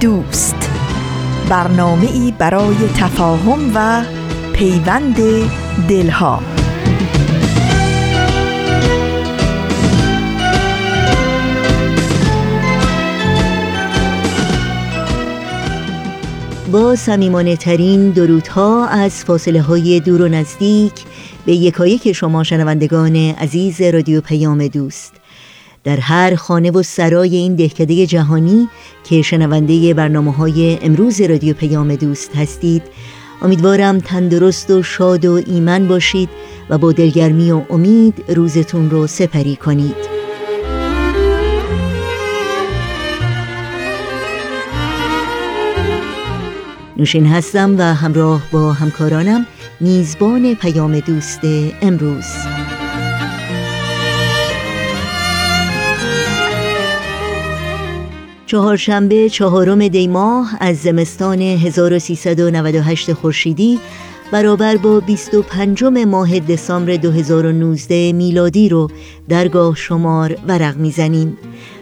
دوست. برنامه ای برای تفاهم و پیوند دلها. با سمیمانه ترین درودها از فاصله های دور و نزدیک به یکایک شما شنوندگان عزیز رادیو پیام دوست. در هر خانه و سرای این دهکده جهانی که شنونده برنامه های امروز رادیو پیام دوست هستید امیدوارم تندرست و شاد و ایمن باشید و با دلگرمی و امید روزتون رو سپری کنید. نوشین هستم و همراه با همکارانم میزبان پیام دوست امروز. چهارشنبه چهارم دی ماه از زمستان 1398 خورشیدی برابر با 25 ماه دسامبر 2019 میلادی رو درگاه شمار ورق می‌زنیم.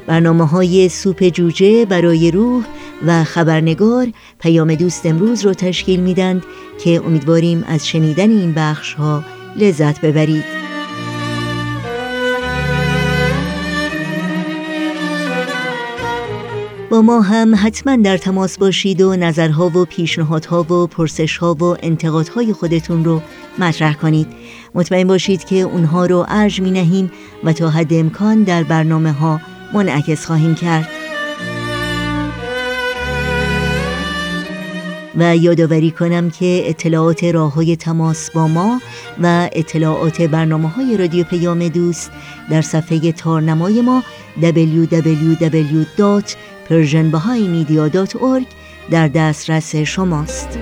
برنامه های سوپ جوجه برای روح و خبرنگار پیام دوست امروز رو تشکیل میدند که امیدواریم از شنیدن این بخش ها لذت ببرید. با ما هم حتما در تماس باشید و نظرها و پیشنهادها و پرسشها و انتقادهای خودتون رو مطرح کنید مطمئن باشید که اونها رو ارج می نهیم و تا حد امکان در برنامه ها منعکس خواهیم کرد و یادآوری کنم که اطلاعات راه های تماس با ما و اطلاعات برنامه های رادیو پیام دوست در صفحه تارنمای ما www. persianbahaimedia.org در دسترس شماست.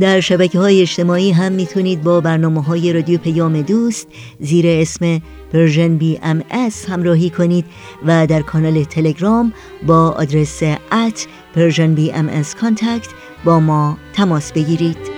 در شبکه های اجتماعی هم می‌تونید با برنامه های رادیو پیام دوست زیر اسم Persian BMS همراهی کنید و در کانال تلگرام با آدرس at Persian BMS با ما تماس بگیرید.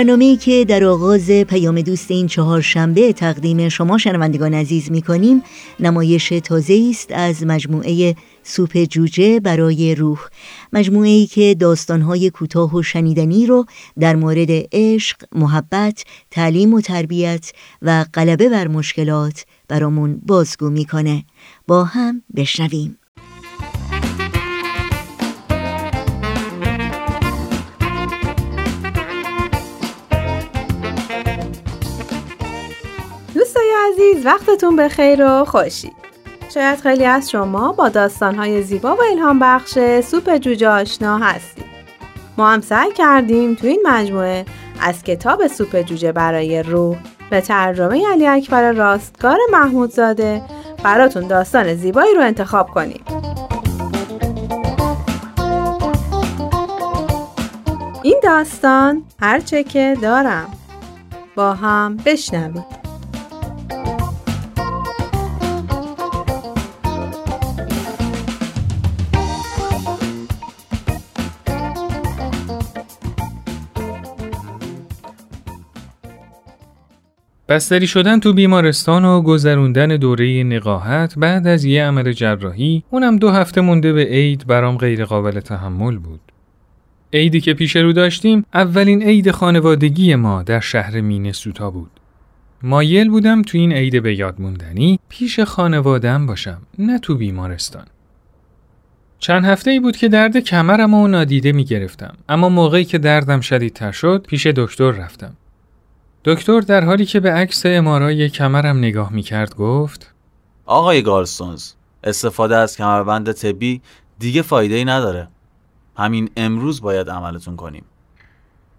برنامه که در آغاز پیام دوست این چهار شنبه تقدیم شما شنوندگان عزیز می کنیم نمایش تازه است از مجموعه سوپ جوجه برای روح. مجموعه ای که داستانهای کوتاه و شنیدنی رو در مورد عشق، محبت، تعلیم و تربیت و غلبه بر مشکلات برامون بازگو می‌کنه. با هم بشنویم. عزیز وقتتون بخیر و خوشی. شاید خیلی از شما با داستانهای زیبا و الهام بخش سوپ جوجه آشنا هستید. ما هم سعی کردیم تو این مجموعه از کتاب سوپ جوجه برای روح به ترجمه علی اکبر راستگار محمودزاده براتون داستان زیبایی رو انتخاب کنیم. این داستان هرچه که دارم با هم بشنوید. بستری شدن تو بیمارستان و گذروندن دوره نقاهت بعد از یه عمل جراحی اونم دو هفته مونده به عید برام غیر قابل تحمل بود. عیدی که پیش رو داشتیم اولین عید خانوادگی ما در شهر مینسوتا بود. مایل بودم تو این عید به یاد موندنی پیش خانوادم باشم نه تو بیمارستان. چند هفته ای بود که درد کمرم و نادیده می گرفتم اما موقعی که دردم شدیدتر شد پیش دکتر رفتم. دکتر در حالی که به عکس امارای کمرم نگاه می کرد گفت آقای گارسونز استفاده از کمربند طبی دیگه فایده ای نداره. همین امروز باید عملتون کنیم.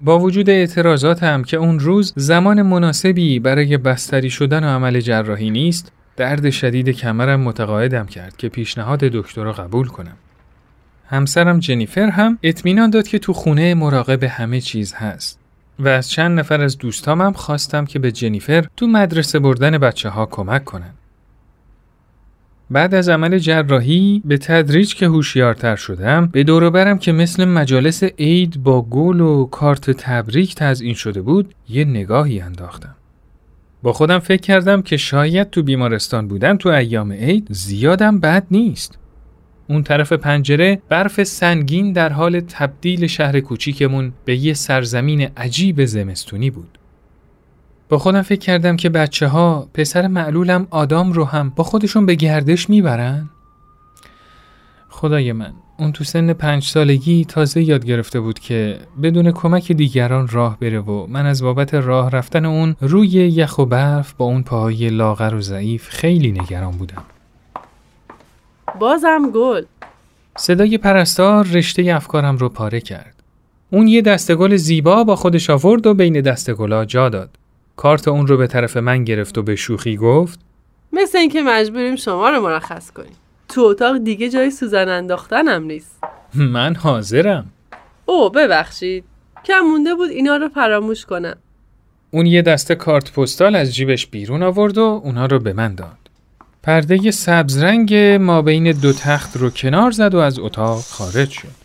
با وجود اعتراضاتم که اون روز زمان مناسبی برای بستری شدن و عمل جراحی نیست درد شدید کمرم متقاعدم کرد که پیشنهاد دکتر را قبول کنم. همسرم جنیفر هم اطمینان داد که تو خونه مراقب همه چیز هست. و از چند نفر از دوستامم خواستم که به جنیفر تو مدرسه بردن بچه ها کمک کنن. بعد از عمل جراحی به تدریج که هوشیارتر شدم به دور برم که مثل مجالس عید با گل و کارت تبریک تزئین شده بود یه نگاهی انداختم. با خودم فکر کردم که شاید تو بیمارستان بودن تو ایام عید زیادم بد نیست. اون طرف پنجره برف سنگین در حال تبدیل شهر کوچیکمون به یه سرزمین عجیب زمستونی بود. با خودم فکر کردم که بچه ها پسر معلولم آدام رو هم با خودشون به گردش می‌برن؟ خدای من اون تو سن پنج سالگی تازه یاد گرفته بود که بدون کمک دیگران راه بره و من از بابت راه رفتن اون روی یخ و برف با اون پاهای لاغر و ضعیف خیلی نگران بودم. بازم گل صدای پرستار رشته افکارم رو پاره کرد. اون یه دستگل زیبا با خودش آورد و بین دستگلا جا داد. کارت اون رو به طرف من گرفت و به شوخی گفت مثل اینکه مجبوریم شما رو مرخص کنیم تو اتاق دیگه جای سوزن انداختنم نیست من حاضرم. او ببخشید کم مونده بود اینا رو فراموش کنم اون یه دسته کارت پستال از جیبش بیرون آورد و اونها رو به من داد. پرده سبز رنگ ما بین دو تخت رو کنار زد و از اتاق خارج شد.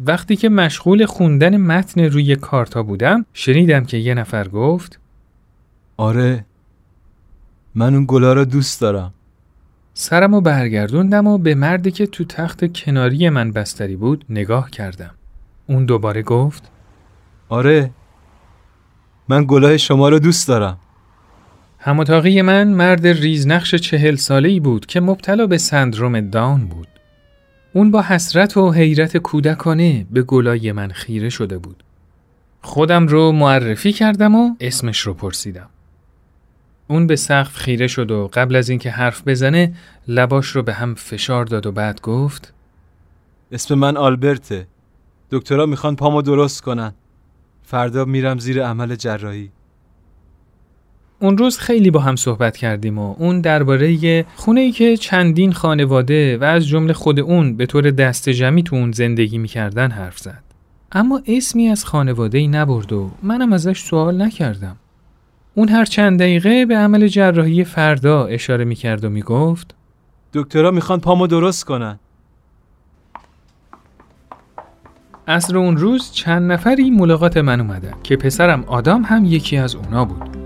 وقتی که مشغول خوندن متن روی کارتا بودم شنیدم که یه نفر گفت آره من اون گلا رو دوست دارم سرم و برگردوندم و به مردی که تو تخت کناری من بستری بود نگاه کردم. اون دوباره گفت آره من گلای شما رو دوست دارم هماتاقی من مرد ریزنقش چهل ساله ای بود که مبتلا به سندروم داون بود. اون با حسرت و حیرت کودکانه به گلای من خیره شده بود. خودم رو معرفی کردم و اسمش رو پرسیدم. اون به سقف خیره شد و قبل از اینکه حرف بزنه لباش رو به هم فشار داد و بعد گفت اسم من آلبرته دکترها می‌خوان پامو درست کنن فردا میرم زیر عمل جراحی اون روز خیلی با هم صحبت کردیم و اون درباره خونه ای که چندین خانواده و از جمله خود اون به طور دست جمعی تو اون زندگی می‌کردن حرف زد. اما اسمی از خانواده ای نبرد و منم ازش سوال نکردم. اون هر چند دقیقه به عمل جراحی فردا اشاره می‌کرد و می‌گفت دکترها می‌خوان پامو درست کنن اصر اون روز چند نفری ملاقات من اومدن که پسرم آدام هم یکی از اونا بود.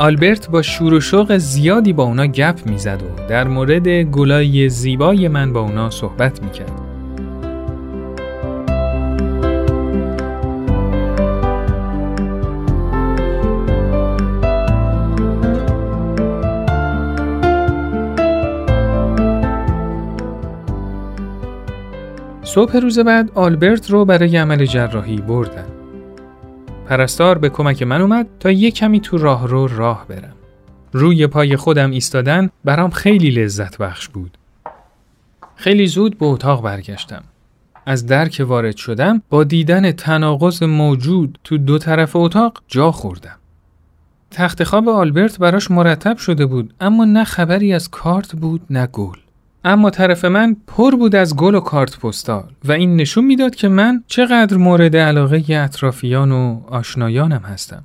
آلبرت با شور و شوق زیادی با اونا گپ می‌زد و در مورد گلای زیبای من با اونا صحبت می‌کرد. صبح روز بعد آلبرت رو برای عمل جراحی بردن. پرستار به کمک من اومد تا یه کمی تو راه رو راه برم. روی پای خودم ایستادن برام خیلی لذت بخش بود. خیلی زود به اتاق برگشتم. از در که وارد شدم با دیدن تناقض موجود تو دو طرف اتاق جا خوردم. تخت خواب آلبرت براش مرتب شده بود اما نه خبری از کارت بود نه گل. اما طرف من پر بود از گل و کارت پستال و این نشون می‌داد که من چقدر مورد علاقه اطرافیان و آشنایانم هستم.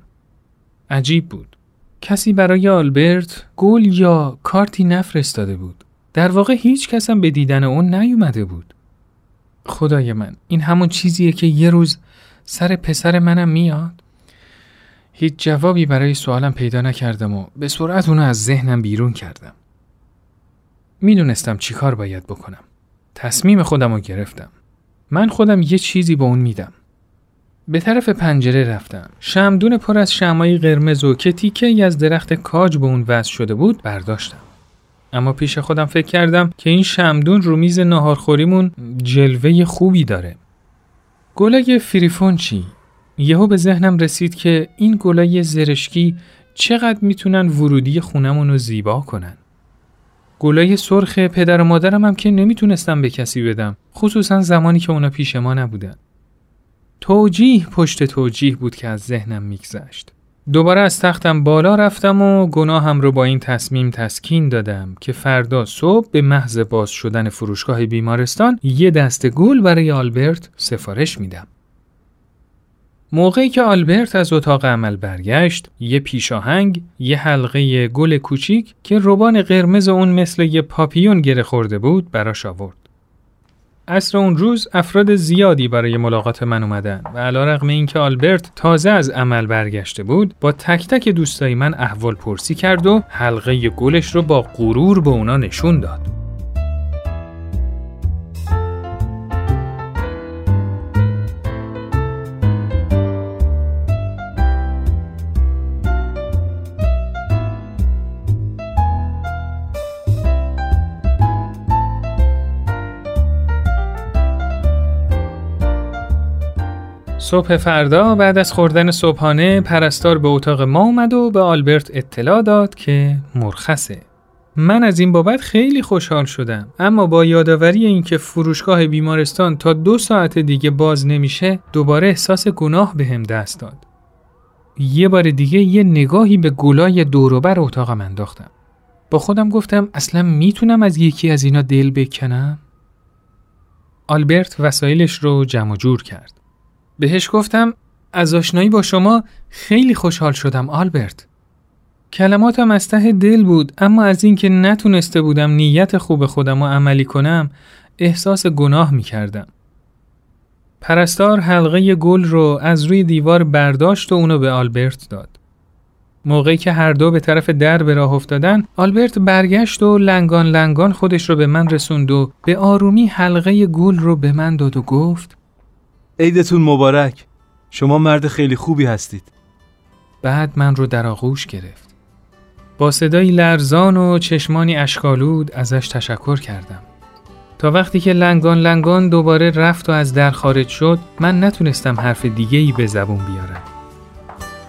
عجیب بود. کسی برای آلبرت گل یا کارتی نفرستاده بود. در واقع هیچ کسم به دیدن اون نیومده بود. خدای من این همون چیزیه که یه روز سر پسر منم میاد؟ هیچ جوابی برای سوالم پیدا نکردم و به سرعت اونو از ذهنم بیرون کردم. می‌دونستم چی کار باید بکنم. تصمیم خودم رو گرفتم. من خودم یه چیزی به اون میدم. به طرف پنجره رفتم. شمدون پر از شمایی قرمز و که تیکه از درخت کاج به اون وضع شده بود برداشتم. اما پیش خودم فکر کردم که این شمدون رو میز ناهارخوریمون جلوه خوبی داره. گلای فریفون چی؟ یهو به ذهنم رسید که این گلای زرشکی چقدر می‌تونن ورودی خونمون رو زیبا کنن. گلای سرخ پدر و مادرم هم که نمی‌تونستم به کسی بدم خصوصا زمانی که اونا پیش ما نبودن. توجیه پشت توجیه بود که از ذهنم میگذشت. دوباره از تختم بالا رفتم و گناهم رو با این تصمیم تسکین دادم که فردا صبح به محض باز شدن فروشگاه بیمارستان یه دست گل برای آلبرت سفارش میدم. موقعی که آلبرت از اتاق عمل برگشت، یه پیشاهنگ، یه حلقه گل کوچیک که روبان قرمز اون مثل یه پاپیون گره خورده بود براش آورد. عصر اون روز افراد زیادی برای ملاقات من اومدن و این که آلبرت تازه از عمل برگشته بود با تک تک دوستای من احوال پرسی کرد و حلقه گلش رو با غرور به اونا نشون داد. صبح فردا بعد از خوردن صبحانه پرستار به اتاق ما اومد و به آلبرت اطلاع داد که مرخصه. من از این بابت خیلی خوشحال شدم اما با یادآوری اینکه فروشگاه بیمارستان تا دو ساعت دیگه باز نمیشه دوباره احساس گناه بهم به دست داد. یه بار دیگه یه نگاهی به گلای دوروبر اتاقم انداختم. با خودم گفتم اصلا می‌تونم از یکی از اینا دل بکنم؟ آلبرت وسایلش رو جمع جور کرد. بهش گفتم از آشنایی با شما خیلی خوشحال شدم آلبرت. کلماتم از ته دل بود اما از اینکه نتونسته بودم نیت خوب خودم رو عملی کنم احساس گناه می کردم. پرستار حلقه گل رو از روی دیوار برداشت و اونو به آلبرت داد. موقعی که هر دو به طرف در به راه افتادن آلبرت برگشت و لنگان لنگان خودش رو به من رسوند و به آرومی حلقه گل رو به من داد و گفت عیدتون مبارک. شما مرد خیلی خوبی هستید. بعد من رو در آغوش گرفت. با صدایی لرزان و چشمانی اشکالود ازش تشکر کردم. تا وقتی که لنگان لنگان دوباره رفت و از در خارج شد من نتونستم حرف دیگه ای به زبون بیارم.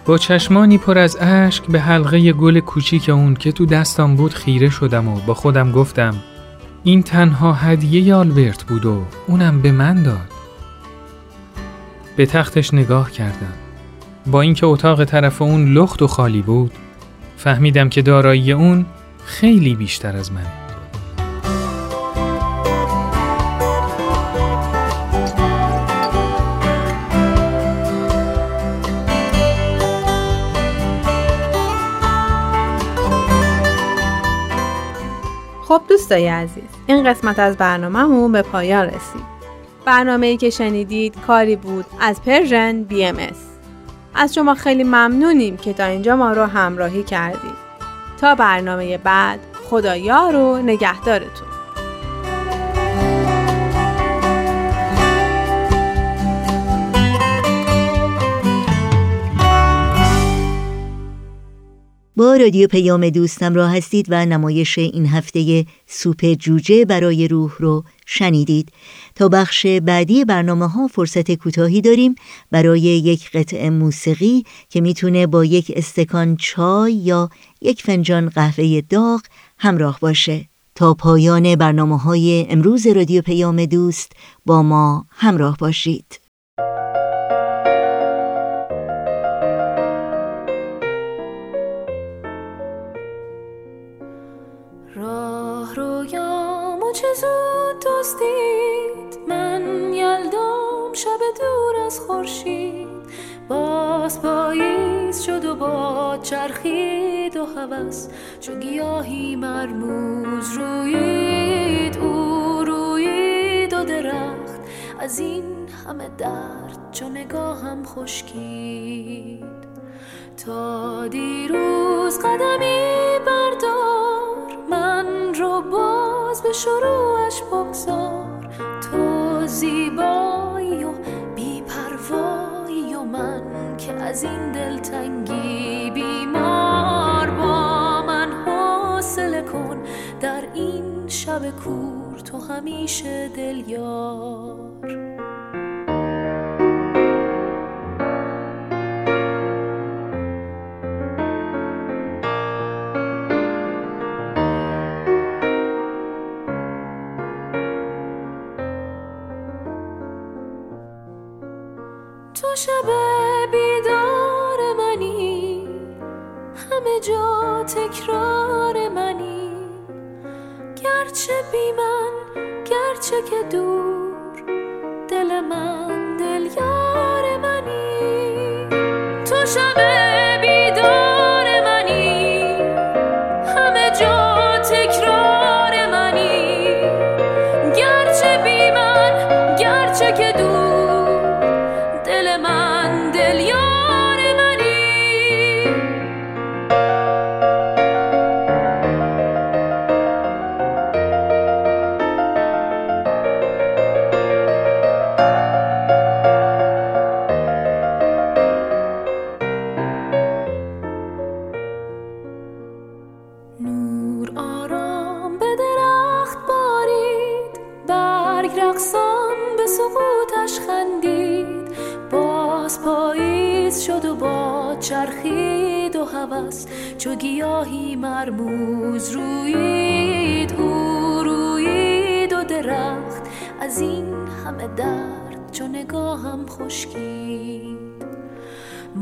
با چشمانی پر از اشک به حلقه گل کوچیک اون که تو دستم بود خیره شدم و با خودم گفتم این تنها هدیه آلبرت بود و اونم به من داد. به تختش نگاه کردم. با اینکه اتاق طرف اون لخت و خالی بود، فهمیدم که دارایی اون خیلی بیشتر از منه. خب دوستای عزیز این قسمت از برنامهمون به پایان رسید برنامه که شنیدید کاری بود از پرژن بی ام از شما خیلی ممنونیم که تا اینجا ما رو همراهی کردید. تا برنامه بعد خدایا رو نگهدارتون. با رادیو پیام دوستم را هستید و نمایش این هفته سوپ جوجه برای روح رو شنیدید. تا بخش بعدی برنامه ها فرصت کوتاهی داریم. برای یک قطعه موسیقی که می‌تونه با یک استکان چای یا یک فنجان قهوه داغ همراه باشه. تا پایان برنامه های امروز رادیو پیام دوست با ما همراه باشید. خورشید. باز پاییز شد و با چرخید و هوس. چو گیاهی مرموز روید او روید و درخت. از این همه درد چو نگاهم خشکید. تا دیروز قدمی بردار من رو باز به شروعش بگذار. تو زیبایی که از این دلتنگی بیمار با من حاصله کن. در این شب کور تو همیشه دل یار تو شب تکرار منی. گرچه بی من گرچه که دور دل من.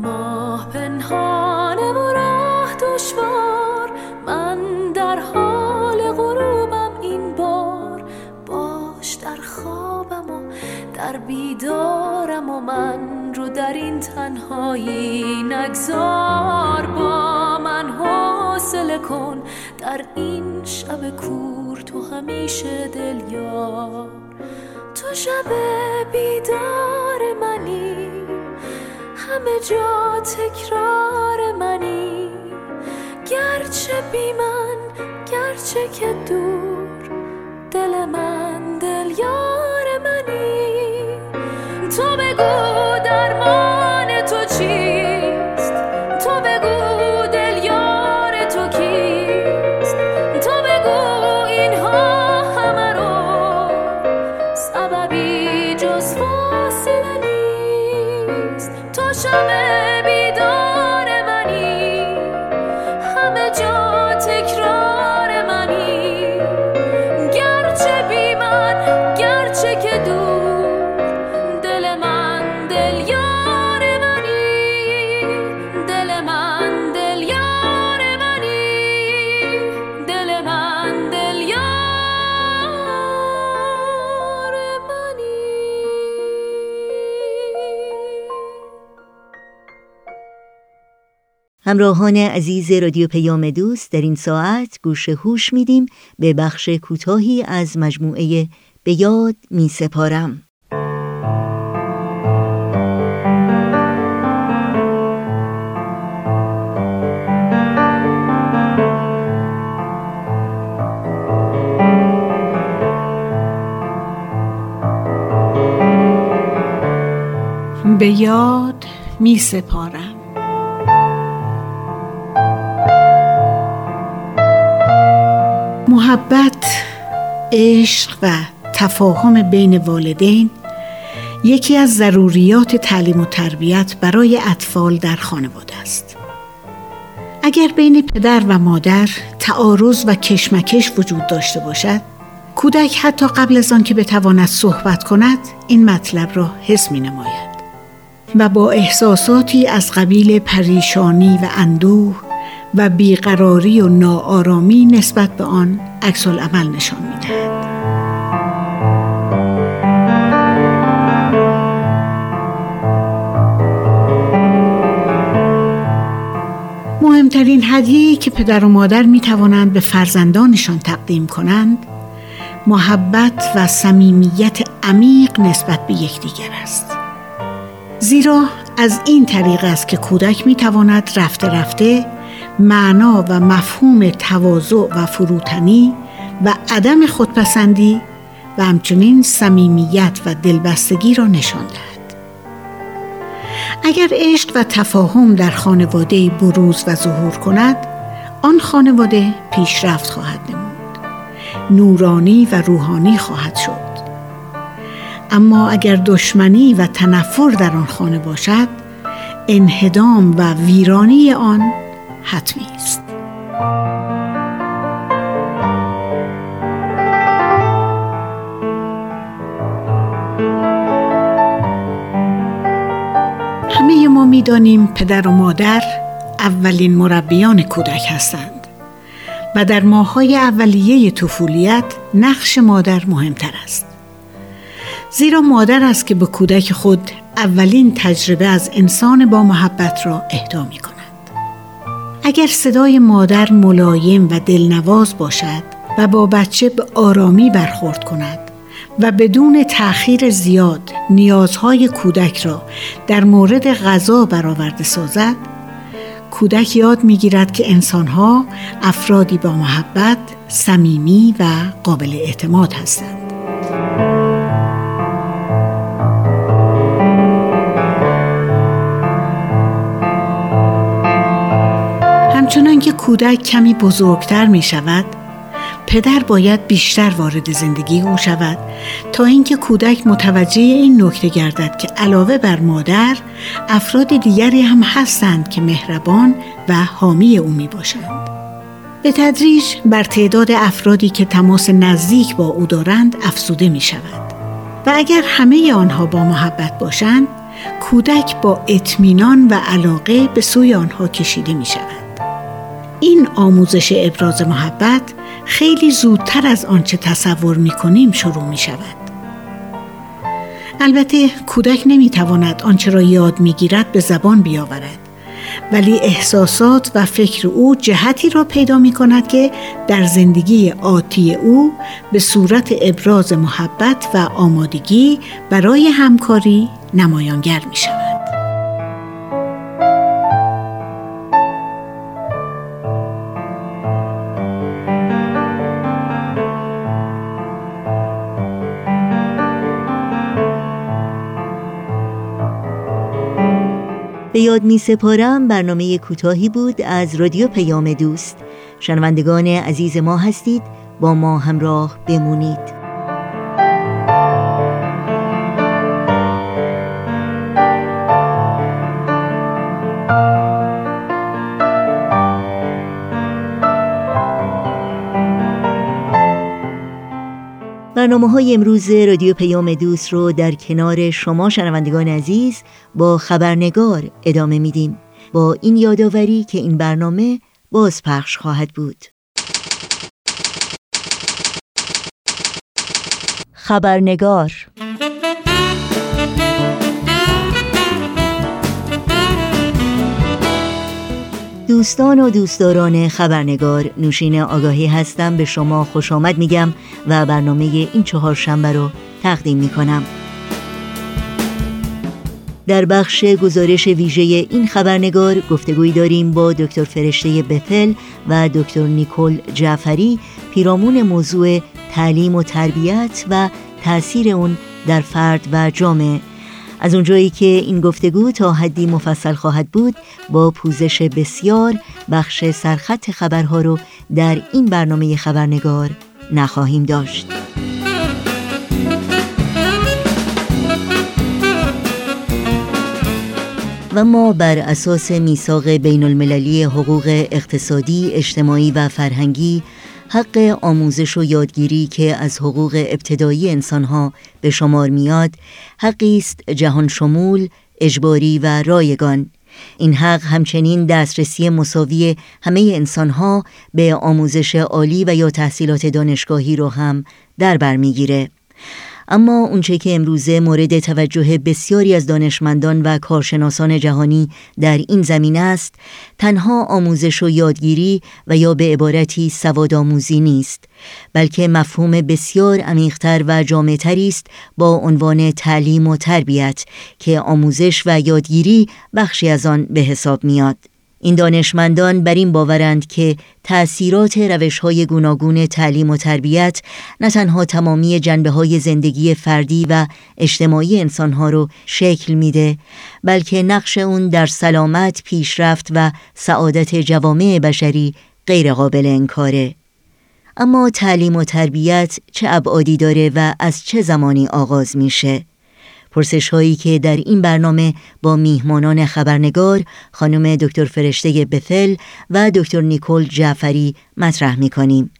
ماه پنهانه و راه دشوار. من در حال غروبم این بار. باش در خوابم و در بیدارم و من رو در این تنهایی نگذار. با من حوصله کن. در این شب کور تو همیشه دل یار تو شب بیدار همه جا تکرار منی. گرچه بی من گرچه که دور دل من. همراهان عزیز رادیو پیام دوست در این ساعت گوش هوش میدیم به بخش کوتاهی از مجموعه به یاد می سپارم. به یاد می سپارم محبت عشق و تفاهم بین والدین یکی از ضروریات تعلیم و تربیت برای اطفال در خانواده است. اگر بین پدر و مادر تعارض و کشمکش وجود داشته باشد کودک حتی قبل از آن که بتواند صحبت کند این مطلب را حس می نماید و با احساساتی از قبیل پریشانی و اندوه و بیقراری و ناآرامی نسبت به آن عکس عمل نشان می‌دهد. مهمترین هدیه‌ای که پدر و مادر می توانند به فرزندانشان تقدیم کنند محبت و صمیمیت عمیق نسبت به یکدیگر است. زیرا از این طریق است که کودک می تواند رفته رفته معنا و مفهوم تواضع و فروتنی و عدم خودپسندی و همچنین صمیمیت و دلبستگی را نشان دهد. اگر عشق و تفاهم در خانواده بروز و ظهور کند، آن خانواده پیشرفت خواهد نمود. نورانی و روحانی خواهد شد. اما اگر دشمنی و تنفر در آن خانه باشد انهدام و ویرانی آن حتمی است همه ما می‌دانیم پدر و مادر اولین مربیان کودک هستند و در ماهای اولیه طفولیت نقش مادر مهمتر است زیرا مادر است که به کودک خود اولین تجربه از انسان با محبت را اهدا می کند. اگر صدای مادر ملایم و دلنواز باشد و با بچه به آرامی برخورد کند و بدون تأخیر زیاد نیازهای کودک را در مورد غذا برآورده سازد کودک یاد می‌گیرد که انسانها افرادی با محبت، صمیمی و قابل اعتماد هستند. همچنان که کودک کمی بزرگتر می شود پدر باید بیشتر وارد زندگی او شود تا اینکه کودک متوجه این نکته گردد که علاوه بر مادر افراد دیگری هم هستند که مهربان و حامی او می باشند. به تدریج بر تعداد افرادی که تماس نزدیک با او دارند افزوده می شود و اگر همه آنها با محبت باشند کودک با اطمینان و علاقه به سوی آنها کشیده می شود. این آموزش ابراز محبت خیلی زودتر از آنچه تصور می کنیم شروع می شود. البته کودک نمی تواند آنچه را یاد می گیرد به زبان بیاورد ولی احساسات و فکر او جهتی را پیدا می کند که در زندگی آتی او به صورت ابراز محبت و آمادگی برای همکاری نمایانگر می شود. به یاد می سپارم برنامه کوتاهی بود از رادیو پیام دوست. شنوندگان عزیز ما هستید با ما همراه بمونید. برنامه های امروز رادیو پیام دوست رو در کنار شما شنوندگان عزیز با خبرنگار ادامه میدیم. با این یادآوری که این برنامه باز پخش خواهد بود. خبرنگار دوستان و دوستداران خبرنگار نوشین آگاهی هستم. به شما خوش آمد میگم. و برنامه این چهار شنبه رو تقدیم می‌کنم. در بخش گزارش ویژه این خبرنگار گفتگویی داریم با دکتر فرشته بتل و دکتر نیکول جعفری. پیرامون موضوع تعلیم و تربیت و تأثیر اون در فرد و جامعه. از اونجایی که این گفتگو تا حدی مفصل خواهد بود با پوزش بسیار بخش سرخط خبرها رو در این برنامه خبرنگار نخواهیم داشت. و ما بر اساس میثاق بین المللی حقوق اقتصادی، اجتماعی و فرهنگی حق آموزش و یادگیری که از حقوق ابتدایی انسانها به شمار میاد حقی است جهان شمول، اجباری و رایگان. این حق همچنین دسترسی مساوی همه انسانها به آموزش عالی و یا تحصیلات دانشگاهی رو هم در بر می‌گیره. اما اونچه که امروزه مورد توجه بسیاری از دانشمندان و کارشناسان جهانی در این زمینه است تنها آموزش و یادگیری و یا به عبارتی سوادآموزی نیست بلکه مفهوم بسیار عمیقتر و جامعتری است با عنوان تعلیم و تربیت که آموزش و یادگیری بخشی از آن به حساب میاد. این دانشمندان بر این باورند که تأثیرات روش های گوناگون تعلیم و تربیت نه تنها تمامی جنبه های زندگی فردی و اجتماعی انسانها رو شکل میده بلکه نقش اون در سلامت، پیشرفت و سعادت جوامع بشری غیر قابل انکاره. اما تعلیم و تربیت چه ابعادی داره و از چه زمانی آغاز میشه؟ پرسش هایی که در این برنامه با میهمانان خبرنگار خانم دکتر فرشته بثل و دکتر نیکول جعفری مطرح می کنیم.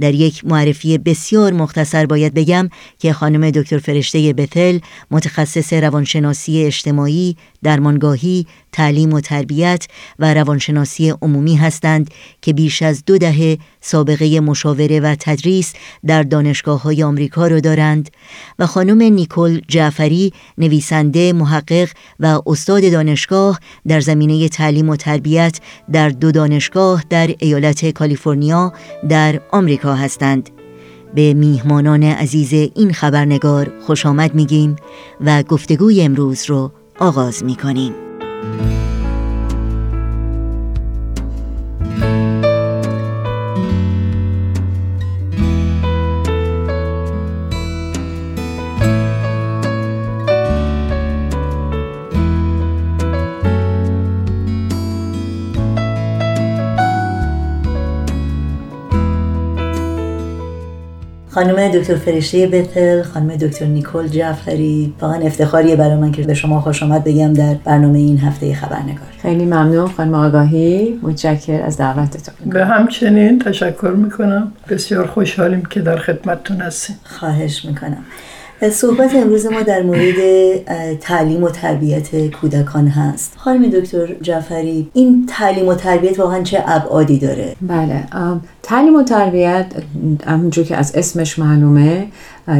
در یک معرفی بسیار مختصر باید بگم که خانم دکتر فرشته بتل متخصص روانشناسی اجتماعی، درمانگاهی، تعلیم و تربیت و روانشناسی عمومی هستند که بیش از دو دهه سابقه مشاوره و تدریس در دانشگاه های آمریکا را دارند و خانم نیکول جعفری نویسنده، محقق و استاد دانشگاه در زمینه تعلیم و تربیت در دو دانشگاه در ایالت کالیفرنیا در آمریکا هستند. به میهمانان عزیز این خبرنگار خوش آمد میگیم و گفتگوی امروز رو آغاز می‌کنیم. Música خانم دکتر فرشته بتل خانم دکتر نیکول جعفری. واقعا افتخاریه برای من که به شما خوش آمد بگم در برنامه این هفته خبرنگار. خیلی ممنون خانم آگاهی. متشکر از دعوتتون. به همچنین تشکر می‌کنم. بسیار خوشحالیم که در خدمتتون هستیم. خواهش می‌کنم. صحبت امروز ما در مورد تعلیم و تربیت کودکان هست. خانم دکتر جعفری این تعلیم و تربیت واقعا چه ابعادی داره؟ بله تعلیم و تربیت همونجور که از اسمش معلومه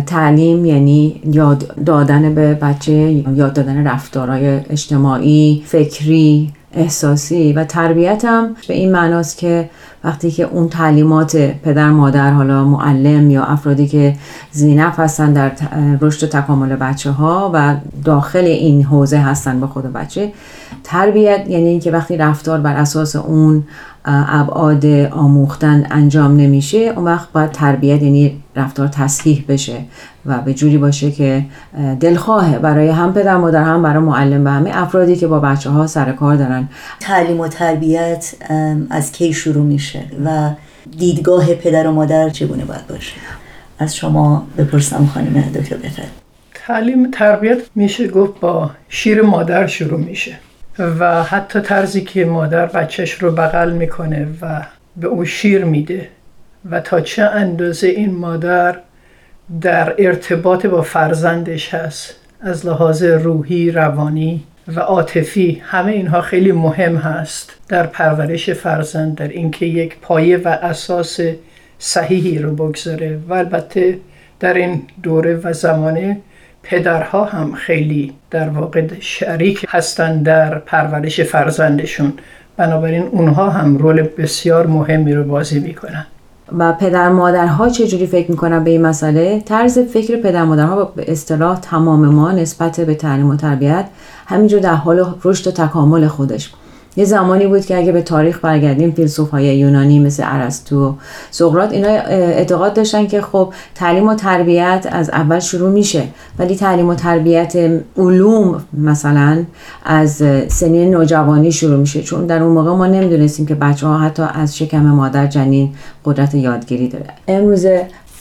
تعلیم یعنی یاد دادن به بچه یاد دادن رفتارهای اجتماعی فکری احساسی و تربیت هم به این معناست که وقتی که اون تعلیمات پدر مادر حالا معلم یا افرادی که زینف هستن در رشد و تکامل بچه ها و داخل این حوزه هستن به خود بچه تربیت یعنی اینکه وقتی رفتار بر اساس اون ابعاد آموختن انجام نمیشه اون وقت باید تربیت یعنی رفتار تصحیح بشه و به جوری باشه که دلخواهه برای هم پدر مادر هم برای معلم و همه افرادی که با بچه ها سر کار دارن. تعلیم و تربیت از کی شروع میشه و دیدگاه پدر و مادر چگونه باید باشه؟ از شما بپرسم خانم دکتر بفرد تعلیم تربیت میشه گفت با شیر مادر شروع میشه. و حتی طرزی که مادر بچهش رو بغل می‌کنه و به او شیر میده. و تا چه اندازه این مادر در ارتباط با فرزندش هست از لحاظ روحی، روانی و عاطفی همه اینها خیلی مهم هست در پرورش فرزند در اینکه یک پایه و اساس صحیحی رو بگذاره. و البته در این دوره و زمانه پدرها هم خیلی در واقع شریک هستند در پرورش فرزندشون. بنابراین اونها هم رول بسیار مهمی رو بازی می‌کنن. و پدر مادرها چجوری فکر می‌کنن به این مسئله؟ طرز فکر پدر مادرها به اصطلاح تمام ما نسبت به تعلیم و تربیت همینجور در حال رشد و تکامل خودش. یه زمانی بود که اگه به تاریخ برگردیم فیلسوف های یونانی مثل ارسطو و سقراط اینا اعتقاد داشتن که خب تعلیم و تربیت از اول شروع میشه. ولی تعلیم و تربیت علوم مثلا از سنین نوجوانی شروع میشه. چون در اون موقع ما نمی‌دونستیم که بچه ها حتی از شکم مادر جنین قدرت یادگیری داره. امروز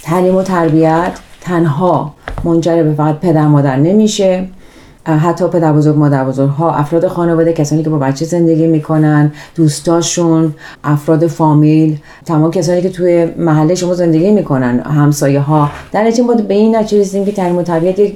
تعلیم و تربیت تنها منجر به فقط پدر مادر نمیشه. حتی پدر بزرگ مادر بزرگ ها افراد خانواده کسانی که با بچه زندگی می‌کنن دوستاشون افراد فامیل تمام کسانی که توی محله شما زندگی می‌کنن همسایه ها در نتیجه ما به این نتیجه رسیدیم که و تربیت یک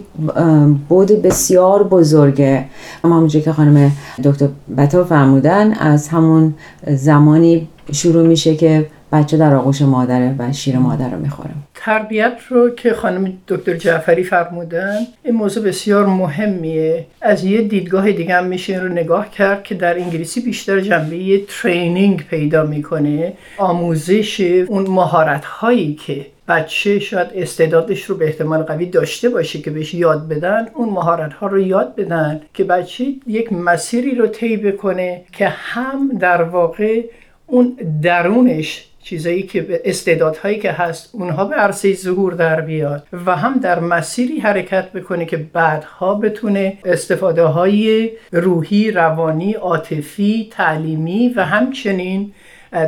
بود بسیار بزرگه. اما همونجور که خانم دکتر بتا فرمودن از همون زمانی شروع میشه که بچه در آغوش مادره و شیر مادر رو می‌خوره. تربیت رو که خانم دکتر جعفری فرمودن این موضوع بسیار مهمیه. از یه دیدگاه دیگه هم میشه رو نگاه کرد که در انگلیسی بیشتر جنبه ترینینگ پیدا می‌کنه آموزش اون مهارت هایی که بچه شاید استعدادش رو به احتمال قوی داشته باشه که بهش یاد بدن اون مهارت ها رو یاد بدن که بچه یک مسیری رو طی بکنه که هم در واقع اون درونش چیزایی که استعدادهایی که هست اونها به عرصه ظهور در بیاد و هم در مسیری حرکت بکنه که بعدها بتونه استفاده های روحی، روانی، عاطفی، تعلیمی و همچنین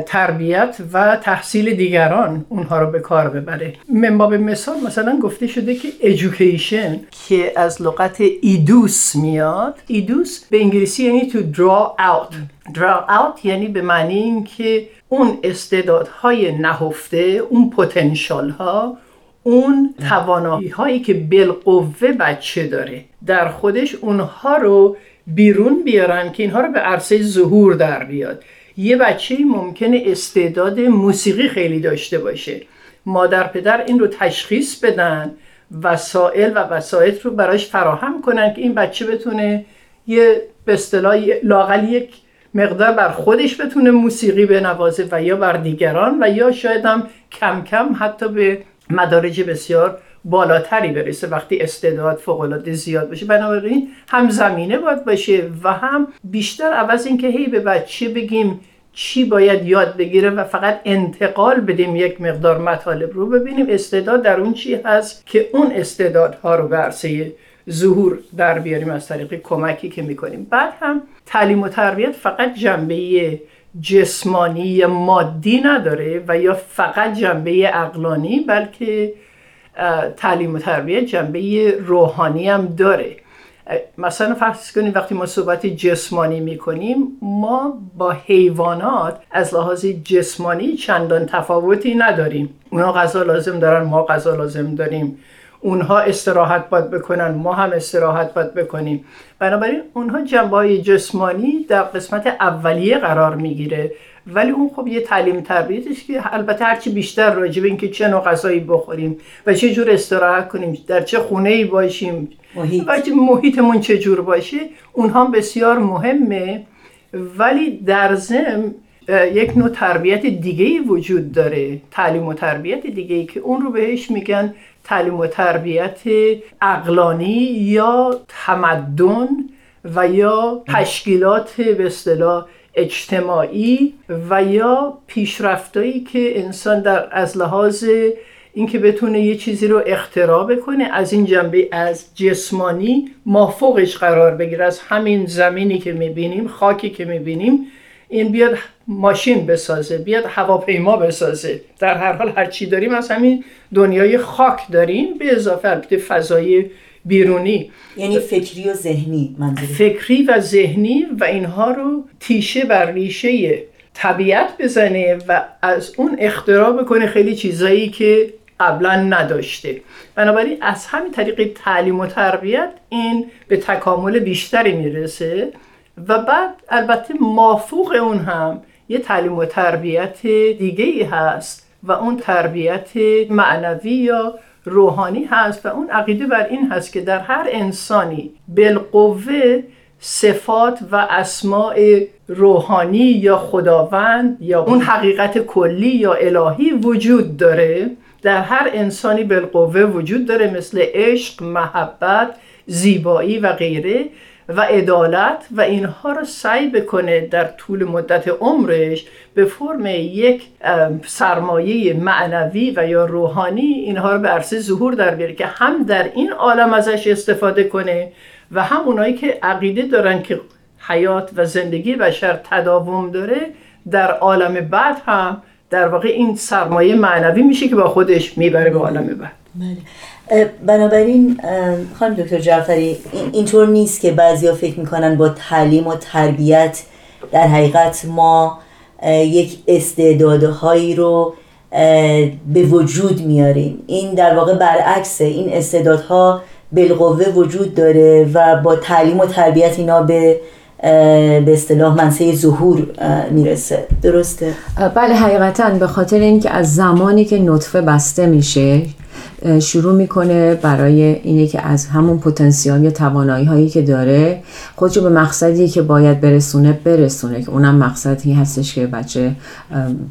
تربیت و تحصیل دیگران اونها رو به کار ببره. من باب مثال مثلا گفته شده که education که از لغت ایدوس میاد. ایدوس به انگلیسی یعنی to draw out. draw out یعنی به معنی اینکه اون استعدادهای نهفته اون پتانسیال ها اون توانایی هایی که بالقوه بچه داره در خودش اونها رو بیرون بیارن که اینها رو به عرصه ظهور در بیاد. یه بچه ممکنه استعداد موسیقی خیلی داشته باشه. مادر پدر این رو تشخیص بدن وسایل و وسایط رو براش فراهم کنن که این بچه بتونه یه به اصطلاح لاقل یک مقدار بر خودش بتونه موسیقی بنوازه و یا بر دیگران و یا شاید هم کم کم حتی به مدارج بسیار بالاتری برسه. وقتی استعداد فوق العاده زیاد باشه بنابراین هم زمینه باید باشه و هم بیشتر عوض اینکه هی به بچه بگیم چی باید یاد بگیره و فقط انتقال بدیم یک مقدار مطالب رو ببینیم. استعداد در اون چی هست که اون استعدادها رو به عرصه ظهور در بیاریم از طریق کمکی که می‌کنیم. بعد هم تعلیم و تربیت فقط جنبه جسمانی مادی نداره و یا فقط جنبه اقلانی بلکه تعلیم و تربیت جنبه روحانی هم داره. مثلا فرض کنیم وقتی ما صحبت جسمانی می‌کنیم ما با حیوانات از لحاظ جسمانی چندان تفاوتی نداریم. اونا غذا لازم دارن ما غذا لازم داریم. اونها استراحت باید بکنن ما هم استراحت باید بکنیم. بنابراین اونها جنبه های جسمانی در قسمت اولیه قرار می‌گیره. ولی اون خب یه تعلیم تربیتش که البته هرچی بیشتر راجع به اینکه چه نوع غذایی بخوریم و چه جور استراحت کنیم در چه خونه ای باشیم محیط. و محیطمون چه جور باشه اونها بسیار مهمه. ولی در ضمن یک نوع تربیت دیگه ای وجود داره تعلیم و تربیت دیگه ای که اون رو بهش میگن تعلیم و تربیت اقلانی یا تمدن و یا تشکیلات به اصطلاح اجتماعی و یا پیشرفتایی که انسان در از لحاظ اینکه بتونه یه چیزی رو اختراع بکنه از این جنبه از جسمانی مافوقش قرار بگیره. از همین زمینی که می‌بینیم خاکی که می‌بینیم این بیاد ماشین بسازه بیاد هواپیما بسازه. در هر حال هر چی داریم از همین دنیای خاک داریم به اضافه البته فضای بیرونی. یعنی فکری و ذهنی منظوری فکری و ذهنی و اینها رو تیشه بر ریشه طبیعت بزنه و از اون اختراع بکنه خیلی چیزایی که قبلا نداشته. بنابراین از همین طریق تعلیم و تربیت این به تکامل بیشتری می‌رسه. و بعد البته مافوق اون هم یه تعلیم و تربیت دیگه ای هست و اون تربیت معنوی یا روحانی هست و اون عقیده بر این هست که در هر انسانی بالقوه صفات و اسماع روحانی یا خداوند یا اون حقیقت کلی یا الهی وجود داره در هر انسانی بالقوه وجود داره مثل عشق، محبت، زیبایی و غیره. و عدالت و اینها رو سعی بکنه در طول مدت عمرش به فرم یک سرمایه معنوی و یا روحانی اینها رو به عرصه ظهور در بیاره که هم در این عالم ازش استفاده کنه و هم اونایی که عقیده دارن که حیات و زندگی بشر تداوم داره در عالم بعد هم در واقع این سرمایه معنوی میشه که با خودش می‌بره به عالم بعد. بله. بنابراین خانم دکتر جعفری اینطور نیست که بعضیا فکر می‌کنن با تعلیم و تربیت در حقیقت ما یک استعدادهایی رو به وجود میاریم این در واقع برعکسه این استعدادها بالقوه وجود داره و با تعلیم و تربیت اینا به به اصطلاح منصه ظهور می‌رسه درسته؟ بله حقیقتا به خاطر اینکه از زمانی که نطفه بسته میشه شروع می‌کنه برای اینه که از همون پتانسیال یا توانایی هایی که داره خودشو به مقصدی که باید برسونه برسونه که اونم مقصدی هستش که بچه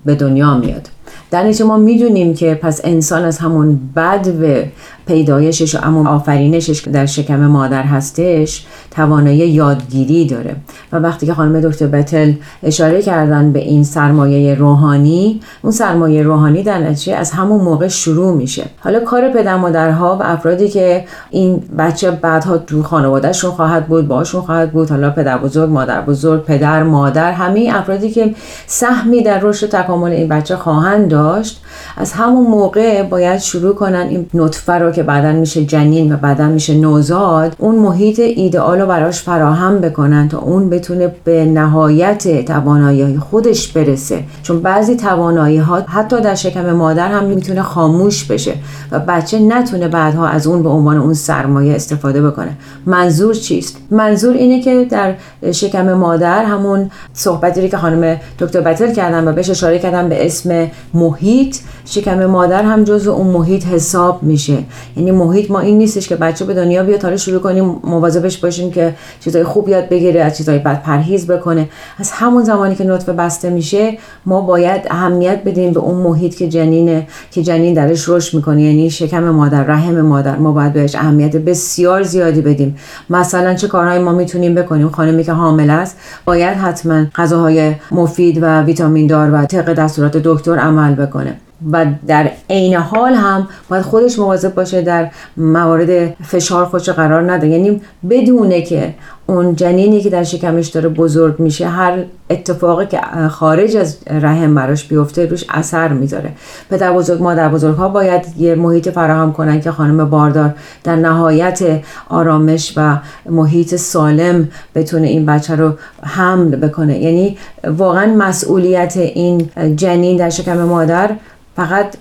به دنیا میاد. در نتیجه ما می‌دونیم که پس انسان از همون بد و پیدایشش و اما آفرینشش که در شکم مادر هستش توانایی یادگیری داره. و وقتی که خانم دکتر بتل اشاره کردن به این سرمایه روحانی اون سرمایه روحانی در نتیجه از همون موقع شروع میشه. حالا کار پدر مادرها و افرادی که این بچه بعدها تو خانوادهشون خواهد بود باشون خواهد بود حالا پدر بزرگ مادر بزرگ پدر مادر همه افرادی که سهمی در رشد تکامل این بچه خواهند داشت از همون موقع باید شروع کنن این نطفه رو که بعدا میشه جنین و بعدا میشه نوزاد اون محیط ایدئال رو براش فراهم بکنن تا اون بتونه به نهایت توانایی خودش برسه. چون بعضی توانایی ها حتی در شکم مادر هم می‌تونه خاموش بشه و بچه نتونه بعدها از اون به عنوان اون سرمایه استفاده بکنه. منظور چیست؟ منظور اینه که در شکم مادر همون صحبتی که خانم دکتر بتل کردن و بهش اشاره کردن به اسم محیط شکم مادر هم جزو اون محیط حساب میشه. یعنی محیط ما این نیستش که بچه به دنیا بیاد حالا شروع کنیم مواظبش باشیم که چیزای خوب یاد بگیره از چیزای بد پرهیز بکنه. از همون زمانی که نطفه بسته میشه ما باید اهمیت بدیم به اون محیط که جنینه که جنین درش رشد می‌کنه. یعنی شکم مادر رحم مادر ما باید بهش اهمیت بسیار زیادی بدیم. مثلا چه کارهایی ما می‌تونیم بکنیم؟ خانمی که حامل است باید حتما غذاهای مفید و ویتامین دار و طبق دستورات دکتر عمل بکنه. و در عین حال هم باید خودش مواظب باشه در موارد فشار خودش قرار نده. یعنی بدونه که اون جنینی که در شکمش داره بزرگ میشه هر اتفاقی که خارج از رحم براش بیفته روش اثر می‌ذاره. پدر بزرگ مادر بزرگ ها باید یه محیط فراهم کنن که خانم باردار در نهایت آرامش و محیط سالم بتونه این بچه رو حمل بکنه. یعنی واقعا مسئولیت این جنین در شکم مادر فقط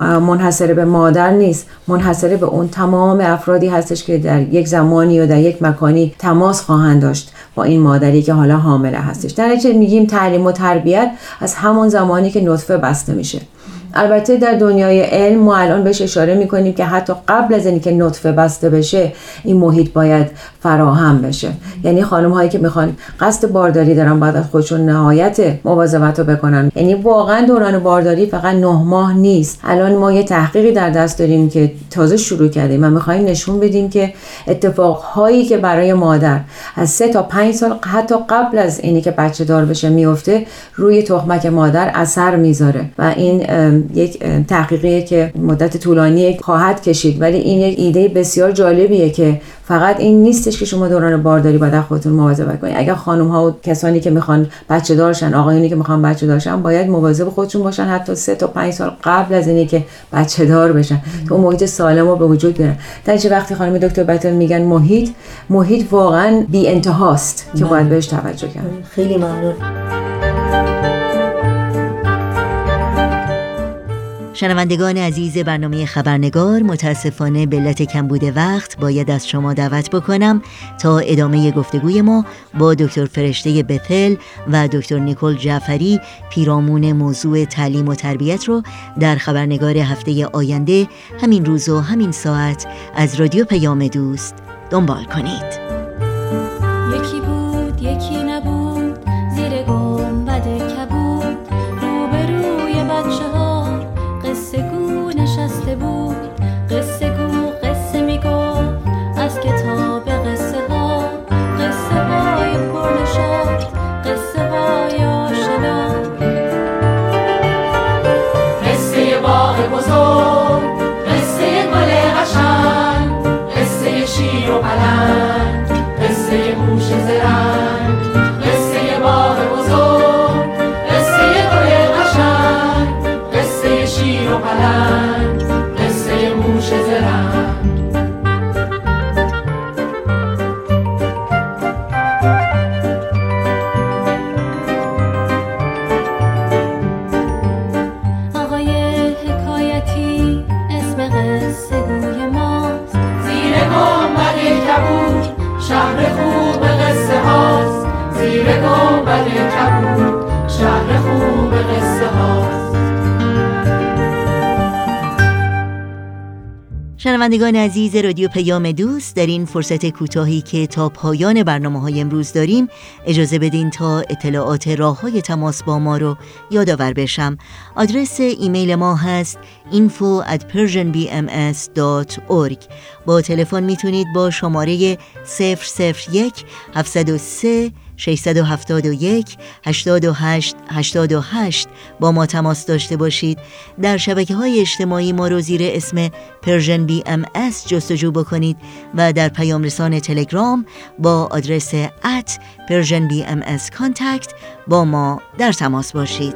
منحصره به مادر نیست منحصره به اون تمام افرادی هستش که در یک زمانی و در یک مکانی تماس خواهند داشت با این مادری که حالا حامله هستش. در میگیم تعلیم و تربیت از همون زمانی که نطفه بسته میشه. البته در دنیای علم ما الان بهش اشاره می‌کنیم که حتی قبل از اینکه نطفه بسته بشه این محیط باید فراهم بشه. یعنی خانم هایی که می‌خوان قصد بارداری دارن باید خودشون نهایت مواظبت رو بکنن. یعنی واقعا دوران بارداری فقط نه ماه نیست. الان ما یه تحقیقی در دست داریم که تازه شروع کردیم و می‌خوایم نشون بدیم که اتفاقهایی که برای مادر از سه تا پنج سال حتی قبل از اینی که بچه دار بشه میفته روی تخمک مادر اثر می‌ذاره. و این یک تحقیقی که مدت طولانی خواهد کشید. ولی این یک ایده بسیار جالبیه که فقط این نیستش که شما دوران بارداری باید خودتون مواظبت کنید اگر خانم ها و کسانی که می‌خوان بچه دارشن آقایونی که می‌خوان بچه دارشن باید مواظب خودشون باشن. حتی سه تا پنج سال قبل از اینی که بچه دار بشن. تو محیط سالم رو به وجود بیارن. در چه وقتی خانم دکتر بتل میگن محیط محیط واقعا بی انتهاست که باید بهش توجه کرد خیلی ممنون. شنوندگان عزیز برنامه خبرنگار متاسفانه به علت کمبود وقت باید از شما دعوت بکنم تا ادامه گفتگوی ما با دکتر فرشته بتل و دکتر نیکل جعفری پیرامون موضوع تعلیم و تربیت رو در خبرنگار هفته آینده همین روز و همین ساعت از رادیو پیام دوست دنبال کنید. شنوندگان عزیز رادیو پیام دوست در این فرصت کوتاهی که تا پایان برنامه های امروز داریم اجازه بدین تا اطلاعات راه های تماس با ما رو یادآور بشم. آدرس ایمیل ما هست info at persianbms.org با تلفن می‌تونید با شماره 001 703 671 88 88 با ما تماس داشته باشید. در شبکه های اجتماعی ما رو زیر اسم Persian BMS جستجو بکنید و در پیام رسان تلگرام با آدرس at Persian BMS Contact با ما در تماس باشید.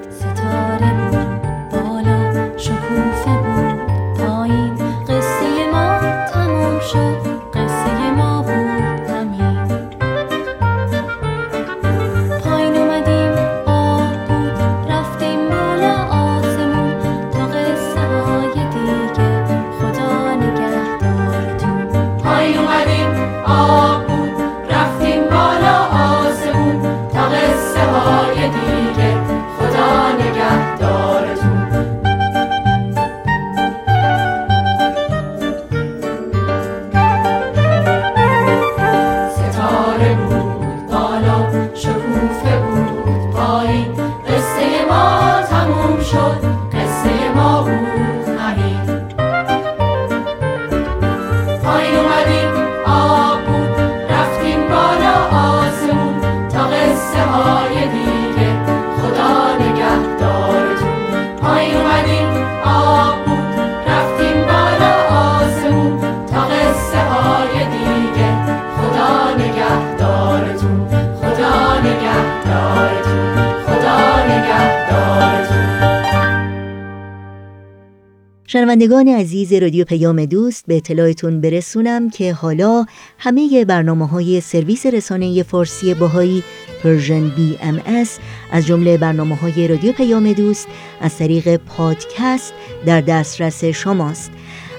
شنوندگان عزیز رادیو پیام دوست به اطلاعتون برسونم که حالا همه برنامه های سرویس رسانه فارسی بهایی Persian BMS از جمله برنامه های رادیو پیام دوست از طریق پادکست در دسترس شماست.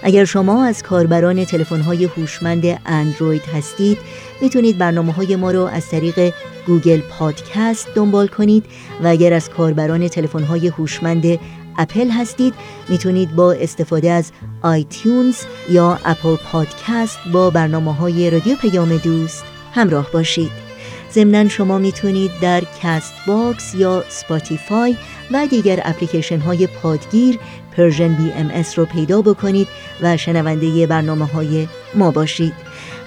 اگر شما از کاربران تلفن های هوشمند اندروید هستید می‌تونید برنامه های ما رو از طریق Google Podcast دنبال کنید و اگر از کاربران تلفن های هوشمند اپل هستید می‌تونید با استفاده از iTunes یا Apple Podcast با برنامه های رادیو پیام دوست همراه باشید. ضمنا شما می‌تونید در Castbox یا Spotify و دیگر اپلیکیشن های پادگیر Persian BMS رو پیدا بکنید و شنونده برنامه های ما باشید.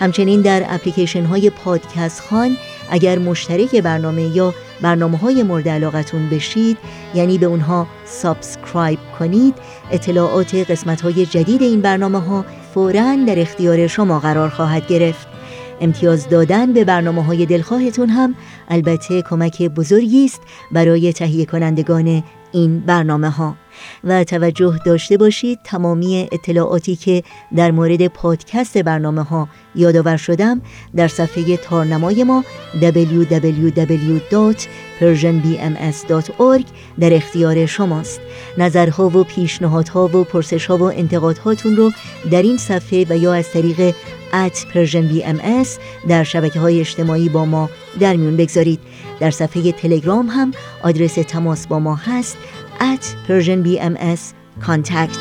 همچنین در اپلیکیشن های پادکست خان اگر مشترک برنامه یا برنامه های مورد علاقتون بشید یعنی به اونها subscribe کنید اطلاعات قسمت های جدید این برنامه ها فوراً در اختیار شما قرار خواهد گرفت. امتیاز دادن به برنامه های دلخواهتون هم البته کمک بزرگی است برای تهیه کنندگان این برنامه ها و توجه داشته باشید تمامی اطلاعاتی که در مورد پادکست برنامه ها یادآور شدم در صفحه تارنمای ما www.persianbms.org در اختیار شماست. نظرها و پیشنهادها و پرسشها و انتقادهاتون رو در این صفحه و یا از طریق at persianbms در شبکه های اجتماعی با ما در میون بگذارید. در صفحه تلگرام هم آدرس تماس با ما هست. at Persian BMS contact.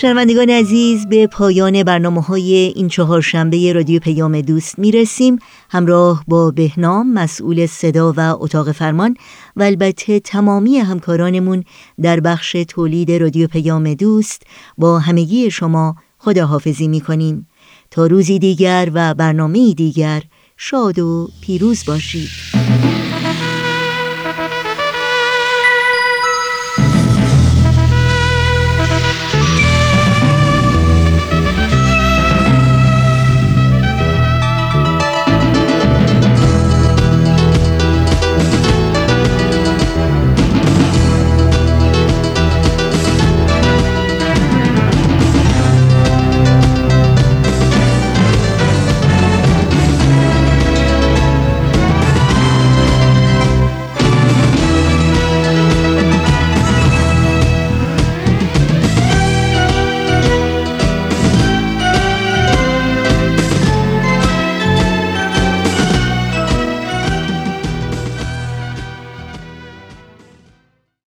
شنوندگان عزیز به پایان برنامه های این چهار شنبه رادیو پیام دوست می رسیم همراه با بهنام مسئول صدا و اتاق فرمان و البته تمامی همکارانمون در بخش تولید رادیو پیام دوست با همگی شما خداحافظی می کنیم تا روزی دیگر و برنامه دیگر شاد و پیروز باشید.